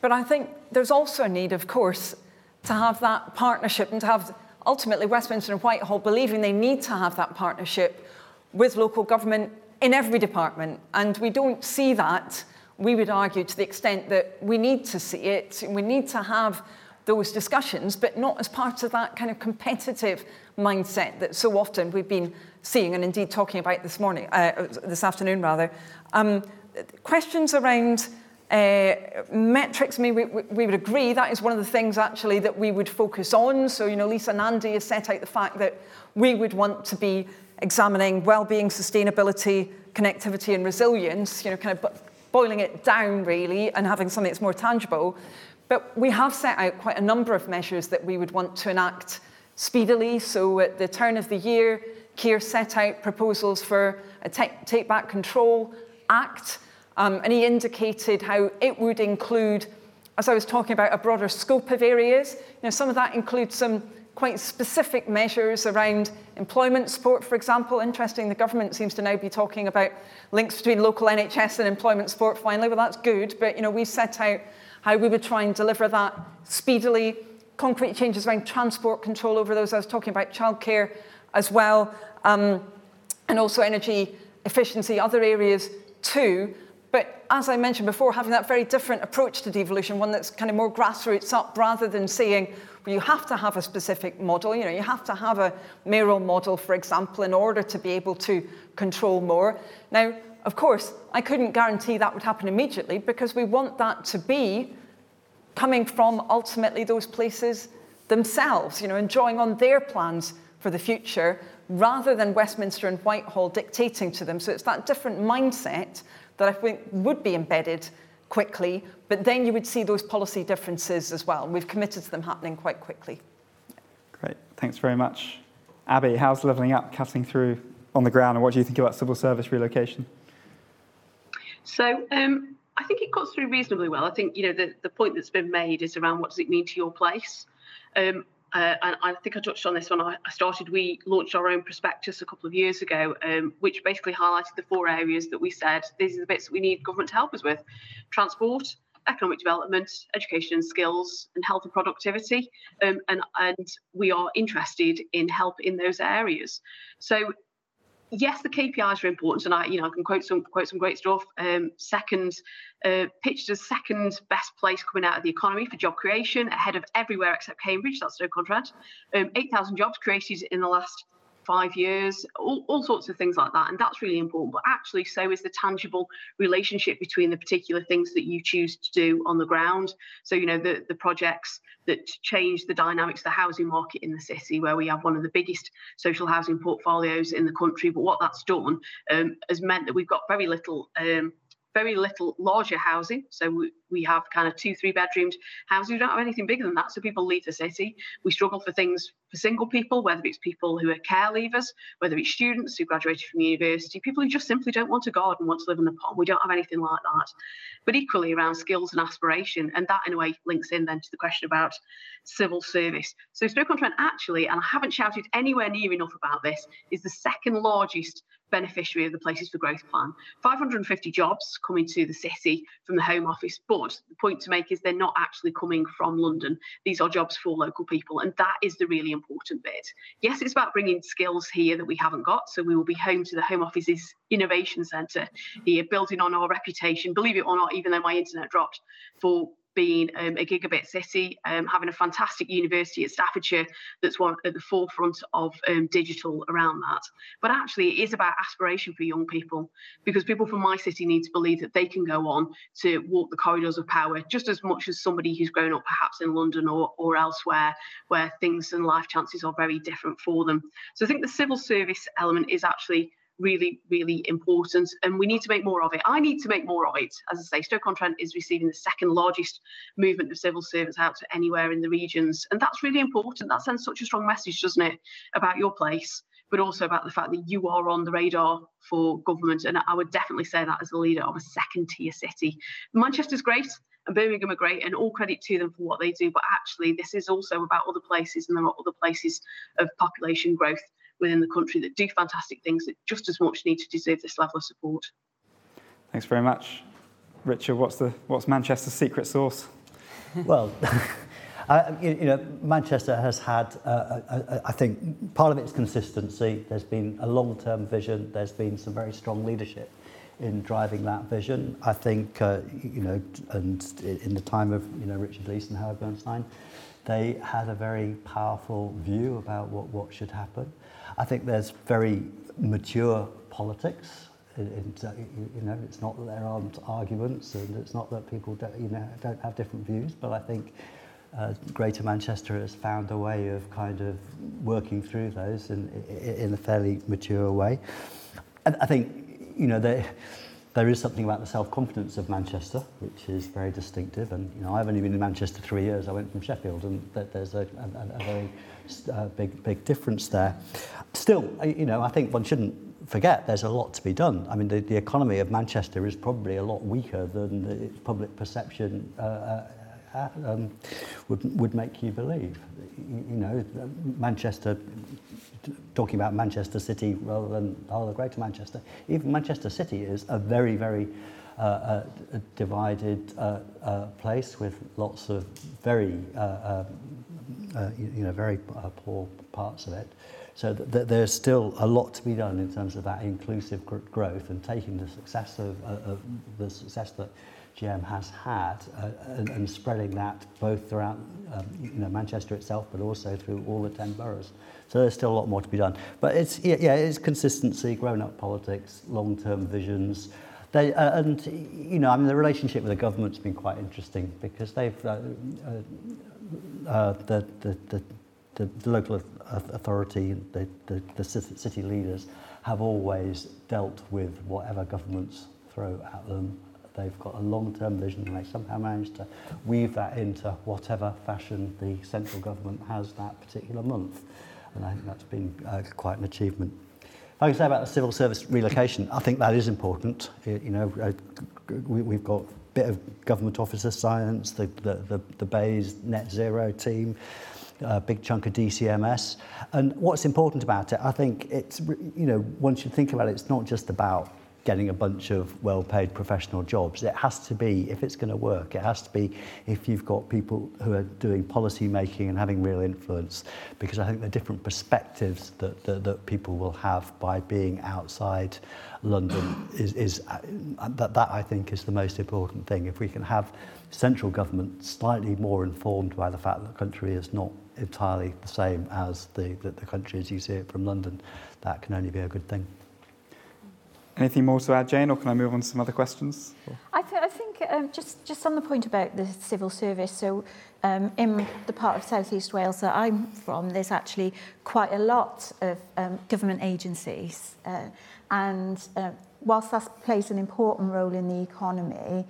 But I think there's also a need, of course, to have that partnership and to have ultimately Westminster and Whitehall believing they need to have that partnership with local government in every department. And we don't see that, we would argue, to the extent that we need to see it. We need to have those discussions, but not as part of that kind of competitive mindset that so often we've been seeing and indeed talking about this morning, uh, this afternoon rather. Um, questions around uh, metrics, I mean, we, we would agree that is one of the things actually that we would focus on. So, you know, Lisa Nandy has set out the fact that we would want to be examining well-being, sustainability, connectivity and resilience, you know, kind of boiling it down really and having something that's more tangible. But we have set out quite a number of measures that we would want to enact speedily. So at the turn of the year, Keir set out proposals for a Take, Back Control Act, um, and he indicated how it would include, as I was talking about, a broader scope of areas. You know, some of that includes some quite specific measures around employment support, for example. Interesting, the government seems to now be talking about links between local NHS and employment support finally. Well, that's good, but you know, we set out how we would try and deliver that speedily. Concrete changes around transport control over those. I was talking about childcare as well, um, and also energy efficiency, other areas too. But as I mentioned before, having that very different approach to devolution, one that's kind of more grassroots up rather than saying, you have to have a specific model. You know, you have to have a mayoral model, for example, in order to be able to control more. Now, of course, I couldn't guarantee that would happen immediately because we want that to be coming from ultimately those places themselves, you know, and drawing on their plans for the future rather than Westminster and Whitehall dictating to them. So it's that different mindset that I think would be embedded quickly, but then you would see those policy differences as well. We've committed to them happening quite quickly. Great, thanks very much. Abi, how's levelling up cutting through on the ground, and what do you think about civil service relocation? So, um, I think it cuts through reasonably well. I think you know the, the point that's been made is around what does it mean to your place. Um, uh, and I think I touched on this when I started. We launched our own prospectus a couple of years ago, um, which basically highlighted the four areas that we said these are the bits that we need government to help us with: transport, economic development, education and skills, and health and productivity. Um, and and we are interested in help in those areas. So yes, the KPIs are important, and I, you know, I can quote some quote some great stuff. Um, second, uh, pitched as second best place coming out of the economy for job creation, ahead of everywhere except Cambridge. That's Stoke-on-Trent. Um, Eight thousand jobs created in the last five years, all, all sorts of things like that. And that's really important. But actually, so is the tangible relationship between the particular things that you choose to do on the ground. So, you know, the, the projects that change the dynamics of the housing market in the city, where we have one of the biggest social housing portfolios in the country. But what that's done um, has meant that we've got very little. Um, very little larger housing. So we, we have kind of two, three bedroomed houses. We don't have anything bigger than that. So people leave the city. We struggle for things for single people, whether it's people who are care leavers, whether it's students who graduated from university, people who just simply don't want to garden, want to live in a pond. We don't have anything like that. But equally around skills and aspiration. And that in a way links in then to the question about civil service. So Stoke-on-Trent actually, and I haven't shouted anywhere near enough about this, is the second largest beneficiary of the Places for Growth plan. 550 jobs coming to the city from the Home Office, but the point to make is they're not actually coming from London. These are jobs for local people, and that is the really important bit. Yes, it's about bringing skills here that we haven't got, so we will be home to the Home Office's Innovation Centre here, building on our reputation, believe it or not, even though my internet dropped, for being um, a gigabit city, um, having a fantastic university at Staffordshire that's one at the forefront of um, digital around that. But actually, it is about aspiration for young people because people from my city need to believe that they can go on to walk the corridors of power just as much as somebody who's grown up perhaps in London or, or elsewhere where things and life chances are very different for them. So I think the civil service element is actually really, really important. And we need to make more of it. I need to make more of it. As I say, Stoke-on-Trent is receiving the second largest movement of civil servants out to anywhere in the regions. And that's really important. That sends such a strong message, doesn't it, about your place, but also about the fact that you are on the radar for government. And I would definitely say that as the leader of a second tier city. Manchester's great and Birmingham are great, and all credit to them for what they do. But actually, this is also about other places, and there are other places of population growth within the country that do fantastic things that just as much need to deserve this level of support. Thanks very much. Richard, what's, the, what's Manchester's secret sauce? well, uh, you, you, know, Manchester has had, uh, uh, uh, I think, part of its consistency. There's been a long-term vision. There's been some very strong leadership in driving that vision. I think, uh, you know, and in the time of, you know, Richard Leese and Howard Bernstein, they had a very powerful view about what, what should happen. I think there's very mature politics. In, you know, it's not that there aren't arguments, and it's not that people don't, you know, don't have different views. But I think uh, Greater Manchester has found a way of kind of working through those in, in a fairly mature way. And I think, you know, there, There is something about the self-confidence of Manchester, which is very distinctive. And you know, I've only been in Manchester three years. I went from Sheffield, and th there's a, a, a very uh, big, big difference there. Still, uh, you know, I think one shouldn't forget there's a lot to be done. I mean, the, the economy of Manchester is probably a lot weaker than the public perception uh, uh um, would, would make you believe. You, know, Manchester, talking about Manchester City rather than the whole of Greater Manchester, even Manchester City is a very, very uh, uh, divided uh, uh, place with lots of very uh, uh, you, know, very uh, poor parts of it. So th th there's still a lot to be done in terms of that inclusive gr growth and taking the success of, uh, of the success that GM has had uh, and, and spreading that both throughout um, you know, Manchester itself, but also through all the 10 boroughs. So there's still a lot more to be done. But it's, yeah, yeah it's consistency, grown-up politics, long-term visions, they, uh, and, you know, I mean, the relationship with the government's been quite interesting because they've, uh, uh, uh, the, the, the, the, the local authority, the, the, the city leaders have always dealt with whatever governments throw at them. They've got a long-term vision and they somehow manage to weave that into whatever fashion the central government has that particular month. And I think that's been uh, quite an achievement. If I can say about the civil service relocation, I think that is important. You know, uh, we, we've got a bit of government officer science, the, the, the, the BEIS net zero team, a big chunk of DCMS. And what's important about it, I think it's, you know, once you think about it, it's not just about getting a bunch of well-paid professional jobs. It has to be, if it's going to work, it has to be if you've got people who are doing policy making and having real influence. Because I think the different perspectives that, that, that people will have by being outside London is, is uh, that, that I think is the most important thing. If we can have central government slightly more informed by the fact that the country is not entirely the same as the, the, the country as you see it from London, that can only be a good thing. Anything more to add, Jane, or can I move on to some other questions? I, th- I think um, just, just on the point about the civil service, so um, in the part of South East Wales that I'm from, there's actually quite a lot of um, government agencies. Uh, and uh, whilst that plays an important role in the economy,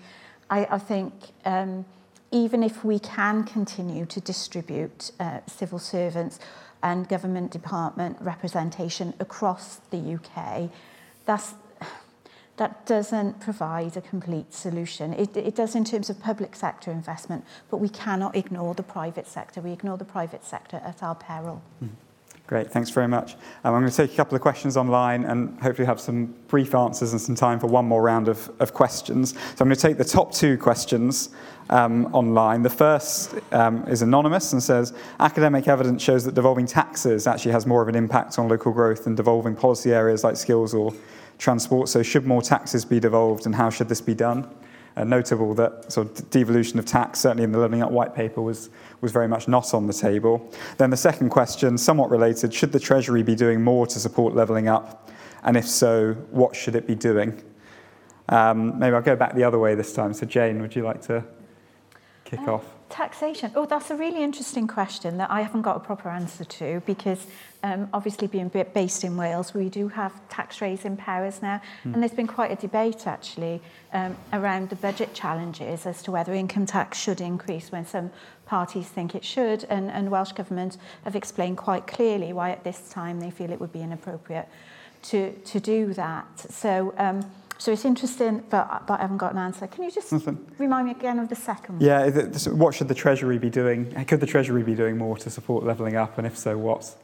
I, I think um, even if we can continue to distribute uh, civil servants and government department representation across the UK, that's that doesn't provide a complete solution. It, it does in terms of public sector investment, but we cannot ignore the private sector. We ignore the private sector at our peril. Mm. Great, thanks very much. Um, I'm going to take a couple of questions online and hopefully have some brief answers and some time for one more round of, of questions. So I'm going to take the top two questions um, online. The first um, is anonymous and says academic evidence shows that devolving taxes actually has more of an impact on local growth than devolving policy areas like skills or transport. So should more taxes be devolved and how should this be done? Uh, notable that sort of devolution of tax, certainly in the Levelling Up white paper, was, was very much not on the table. Then the second question, somewhat related, should the Treasury be doing more to support levelling up? And if so, what should it be doing? Um, maybe I'll go back the other way this time. So Jane, would you like to kick uh, off? Taxation. Oh, that's a really interesting question that I haven't got a proper answer to because um, obviously being based in Wales, we do have tax raising powers now. Mm. And there's been quite a debate actually um, around the budget challenges as to whether income tax should increase when some parties think it should. And, and Welsh Government have explained quite clearly why at this time they feel it would be inappropriate to, to do that. So um, So it's interesting, but, but I haven't got an answer. Can you just Nothing. remind me again of the second one? Yeah, what should the Treasury be doing? Could the Treasury be doing more to support levelling up, and if so, what?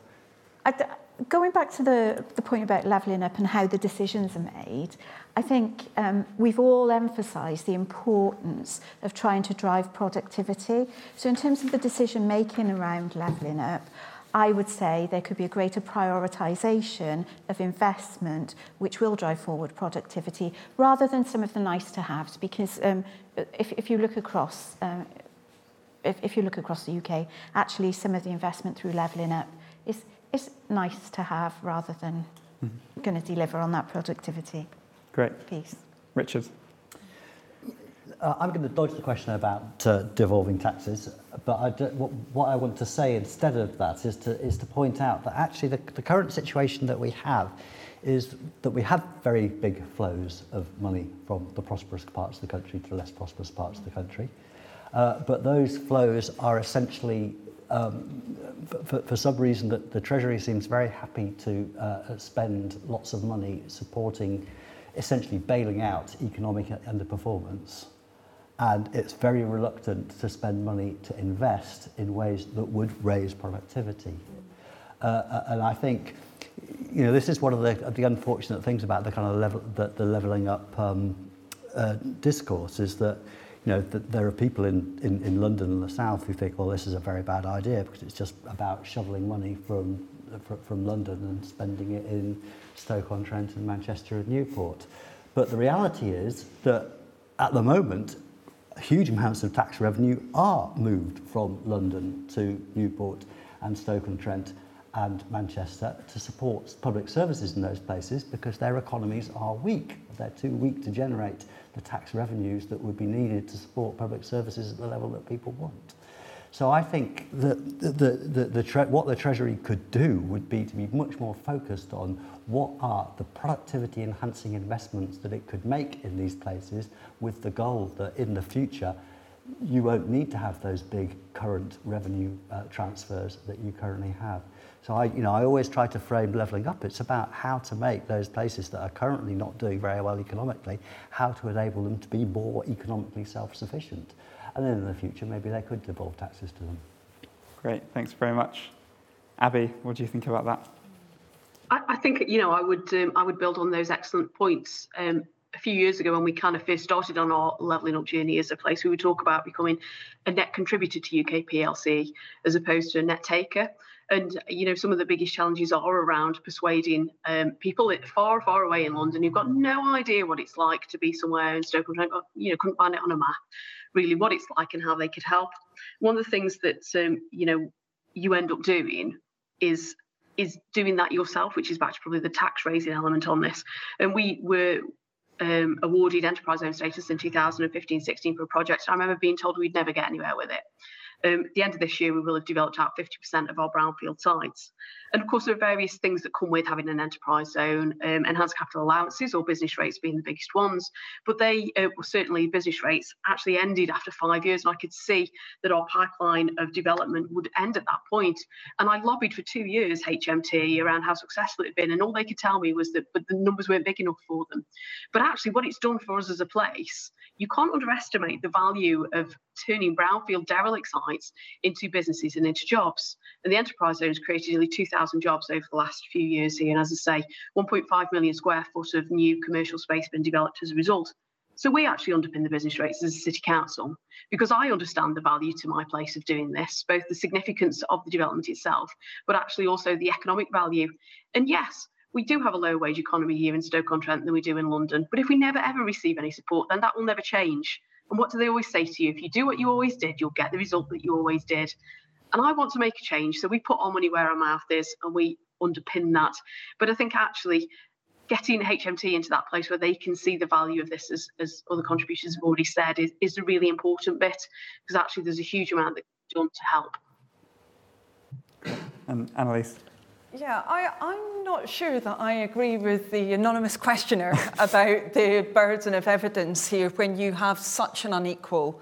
I, going back to the, the point about levelling up and how the decisions are made, I think um, we've all emphasised the importance of trying to drive productivity. So in terms of the decision making around levelling up, I would say there could be a greater prioritisation of investment which will drive forward productivity rather than some of the nice to haves because um, if, if you look across um, if, if you look across the UK actually some of the investment through levelling up is, is nice to have rather than mm-hmm. going to deliver on that productivity. Great. Piece. Richard. Uh, I'm going to dodge the question about uh, devolving taxes, but I do, what, what I want to say instead of that is to, is to point out that actually the, the current situation that we have is that we have very big flows of money from the prosperous parts of the country to the less prosperous parts of the country. Uh, but those flows are essentially, um, for, for some reason, that the Treasury seems very happy to uh, spend lots of money supporting, essentially bailing out economic underperformance and it's very reluctant to spend money to invest in ways that would raise productivity. Uh, uh, and I think, you know, this is one of the, the unfortunate things about the kind of level, the, the levelling up um, uh, discourse is that, you know, that there are people in, in, in London and the South who think, well, this is a very bad idea because it's just about shoveling money from, from London and spending it in Stoke-on-Trent and Manchester and Newport. But the reality is that at the moment, huge amounts of tax revenue are moved from London to Newport and Stoke-on-Trent and Manchester to support public services in those places because their economies are weak. They're too weak to generate the tax revenues that would be needed to support public services at the level that people want. So I think that the, the, the, the what the Treasury could do would be to be much more focused on what are the productivity enhancing investments that it could make in these places with the goal that in the future you won't need to have those big current revenue uh, transfers that you currently have. So I, you know, I always try to frame levelling up. It's about how to make those places that are currently not doing very well economically, how to enable them to be more economically self-sufficient. And then in the future, maybe they could devolve taxes to them. Great, thanks very much. Abi, what do you think about that? I, I think you know I would um, I would build on those excellent points. Um, a few years ago, when we kind of first started on our levelling up journey as a place, we would talk about becoming a net contributor to UK PLC as opposed to a net taker. And you know, some of the biggest challenges are around persuading um, people far, far away in London who've got no idea what it's like to be somewhere in Stoke-on-Trent. You know, couldn't find it on a map, really, what it's like and how they could help. One of the things that um, you know you end up doing is is doing that yourself, which is back to probably the tax raising element on this. And we were um, awarded enterprise zone status in 2015 16 for a project. I remember being told we'd never get anywhere with it. Um, at the end of this year, we will have developed out 50% of our brownfield sites. And of course, there are various things that come with having an enterprise zone, um, enhanced capital allowances or business rates being the biggest ones. But they uh, were certainly business rates actually ended after five years. And I could see that our pipeline of development would end at that point. And I lobbied for two years, HMT, around how successful it had been. And all they could tell me was that but the numbers weren't big enough for them. But actually, what it's done for us as a place, you can't underestimate the value of turning brownfield derelict sites into businesses and into jobs. And the enterprise zone has created nearly 2,000 jobs over the last few years here. And as I say, 1.5 million square foot of new commercial space been developed as a result. So we actually underpin the business rates as a city council because I understand the value to my place of doing this, both the significance of the development itself, but actually also the economic value. And yes, we do have a lower wage economy here in Stoke-on-Trent than we do in London. But if we never ever receive any support, then that will never change. And what do they always say to you? If you do what you always did, you'll get the result that you always did. And I want to make a change. So we put our money where our mouth is and we underpin that. But I think actually getting HMT into that place where they can see the value of this, as, as other contributions have already said, is, is a really important bit because actually there's a huge amount that can be done to help. And Anneliese? Yeah, I, I'm not sure that I agree with the anonymous questioner about the burden of evidence here when you have such an unequal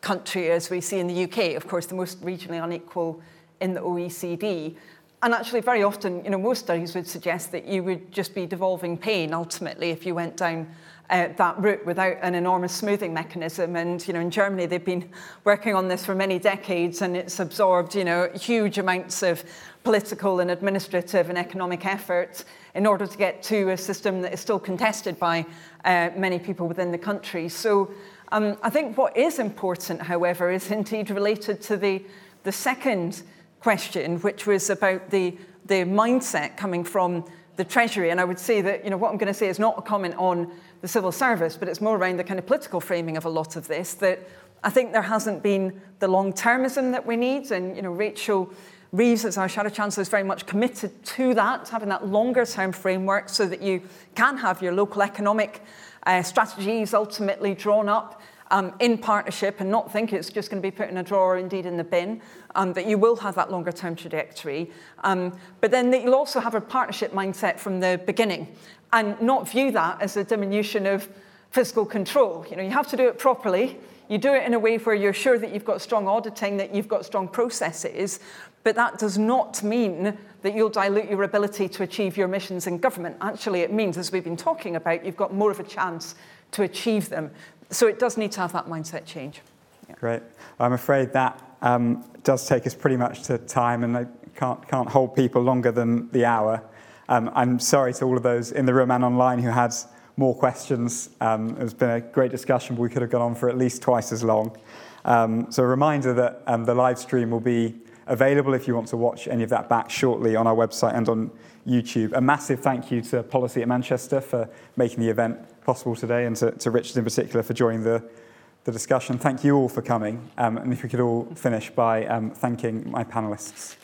country as we see in the UK, of course, the most regionally unequal in the OECD. And actually, very often, you know, most studies would suggest that you would just be devolving pain ultimately if you went down uh, that route without an enormous smoothing mechanism. And you know, in Germany, they've been working on this for many decades, and it's absorbed you know huge amounts of political and administrative and economic effort in order to get to a system that is still contested by uh, many people within the country. So. Um, I think what is important, however, is indeed related to the, the second question, which was about the, the mindset coming from the Treasury. And I would say that you know, what I'm going to say is not a comment on the civil service, but it's more around the kind of political framing of a lot of this, that I think there hasn't been the long-termism that we need. And, you know, Rachel Reeves, as our Shadow Chancellor, is very much committed to that, having that longer-term framework so that you can have your local economic uh, strategies ultimately drawn up um, in partnership and not think it's just going to be put in a drawer, indeed in the bin, um, that you will have that longer term trajectory. Um, but then that you'll also have a partnership mindset from the beginning and not view that as a diminution of fiscal control. You know, you have to do it properly. You do it in a way where you're sure that you've got strong auditing, that you've got strong processes, but that does not mean that you'll dilute your ability to achieve your missions in government. Actually, it means, as we've been talking about, you've got more of a chance to achieve them. So it does need to have that mindset change. Yeah. Great. I'm afraid that um, does take us pretty much to time, and I can't, can't hold people longer than the hour. Um, I'm sorry to all of those in the room and online who had more questions. Um, it's been a great discussion, but we could have gone on for at least twice as long. Um, so a reminder that um, the live stream will be available if you want to watch any of that back shortly on our website and on YouTube. A massive thank you to Policy at Manchester for making the event possible today and to, to Richard in particular for joining the, the discussion. Thank you all for coming. Um, and if we could all finish by um, thanking my panelists.